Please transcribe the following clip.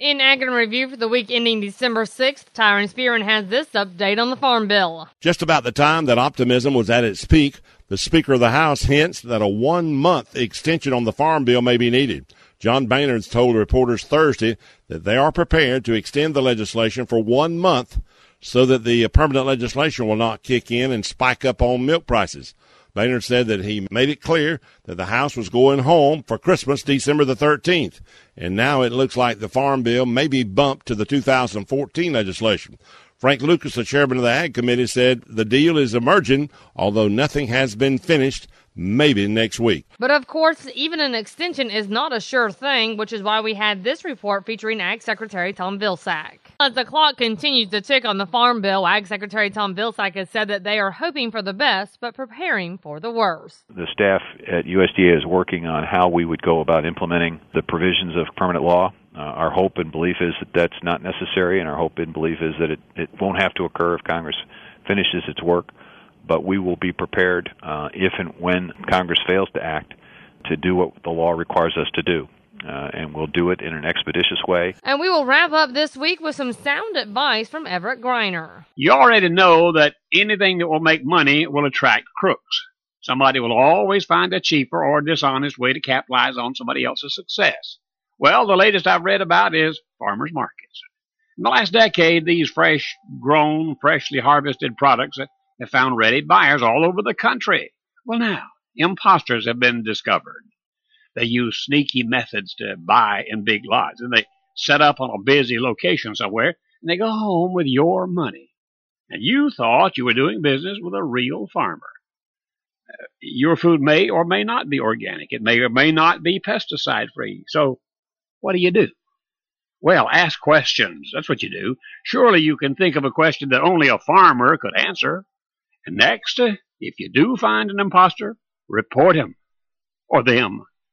In Ag in Review for the week ending December 6th, Tyron Spearman has this update on the Farm Bill. Just about the time that optimism was at its peak, the Speaker of the House hints that a one month extension on the Farm Bill may be needed. John Boehner told reporters Thursday that they are prepared to extend the legislation for one month so that the permanent legislation will not kick in and spike up on milk prices. Boehner said that he made it clear that the House was going home for Christmas, December the 13th. And now it looks like the Farm Bill may be bumped to the 2014 legislation. Frank Lucas, the chairman of the Ag Committee, said the deal is emerging, although nothing has been finished maybe next week. But of course, even an extension is not a sure thing, which is why we had this report featuring Ag Secretary Tom Vilsack. As the clock continues to tick on the Farm Bill, Ag Secretary Tom Vilsack has said that they are hoping for the best, but preparing for the worst. The staff at USDA is working on how we would go about implementing the provisions of permanent law. Uh, our hope and belief is that that's not necessary, and our hope and belief is that it, it won't have to occur if Congress finishes its work but we will be prepared uh, if and when Congress fails to act to do what the law requires us to do. Uh, and we'll do it in an expeditious way. And we will wrap up this week with some sound advice from Everett Griner. You already know that anything that will make money will attract crooks. Somebody will always find a cheaper or dishonest way to capitalize on somebody else's success. Well, the latest I've read about is farmers markets. In the last decade, these fresh grown, freshly harvested products have found ready buyers all over the country. Well, now, imposters have been discovered. They use sneaky methods to buy in big lots, and they set up on a busy location somewhere, and they go home with your money. And you thought you were doing business with a real farmer. Uh, your food may or may not be organic. It may or may not be pesticide free. So, what do you do? Well, ask questions. That's what you do. Surely you can think of a question that only a farmer could answer. And next, if you do find an impostor, report him or them.